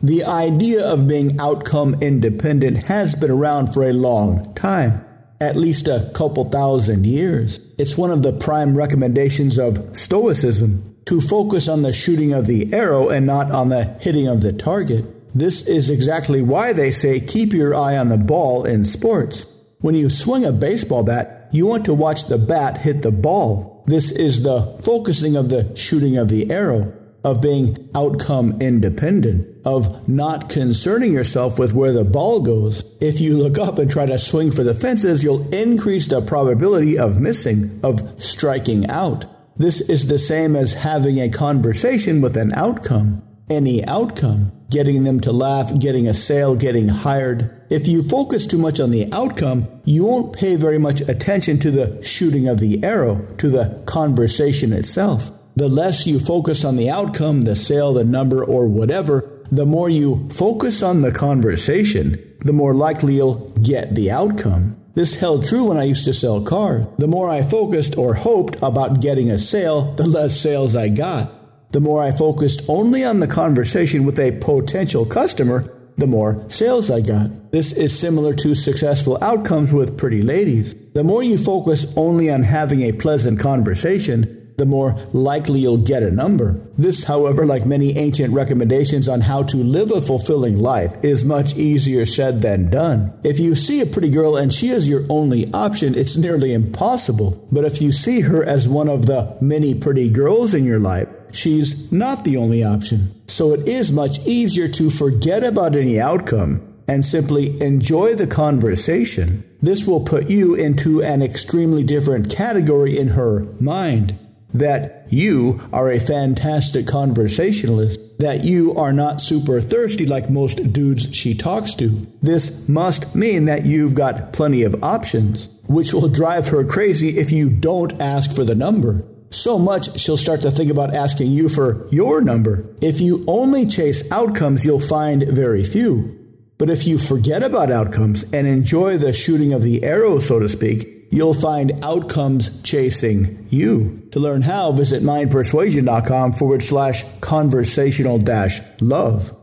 The idea of being outcome independent has been around for a long time, at least a couple thousand years. It's one of the prime recommendations of Stoicism to focus on the shooting of the arrow and not on the hitting of the target. This is exactly why they say keep your eye on the ball in sports. When you swing a baseball bat, you want to watch the bat hit the ball. This is the focusing of the shooting of the arrow of being outcome independent, of not concerning yourself with where the ball goes. If you look up and try to swing for the fences, you'll increase the probability of missing, of striking out. This is the same as having a conversation with an outcome. Any outcome, getting them to laugh, getting a sale, getting hired. If you focus too much on the outcome, you won't pay very much attention to the shooting of the arrow, to the conversation itself. The less you focus on the outcome, the sale, the number, or whatever, the more you focus on the conversation, the more likely you'll get the outcome. This held true when I used to sell cars. The more I focused or hoped about getting a sale, the less sales I got. The more I focused only on the conversation with a potential customer, the more sales I got. This is similar to successful outcomes with pretty ladies. The more you focus only on having a pleasant conversation, the more likely you'll get a number. This, however, like many ancient recommendations on how to live a fulfilling life, is much easier said than done. If you see a pretty girl and she is your only option, it's nearly impossible. But if you see her as one of the many pretty girls in your life, she's not the only option. So it is much easier to forget about any outcome and simply enjoy the conversation. This will put you into an extremely different category in her mind that you are a fantastic conversationalist, that you are not super thirsty like most dudes she talks to. This must mean that you've got plenty of options, which will drive her crazy if you don't ask for the number. So much she'll start to think about asking you for your number. If you only chase outcomes, you'll find very few. But if you forget about outcomes and enjoy the shooting of the arrow, so to speak, you'll find outcomes chasing you. To learn how, visit mindpersuasion.com forward slash conversational dash love.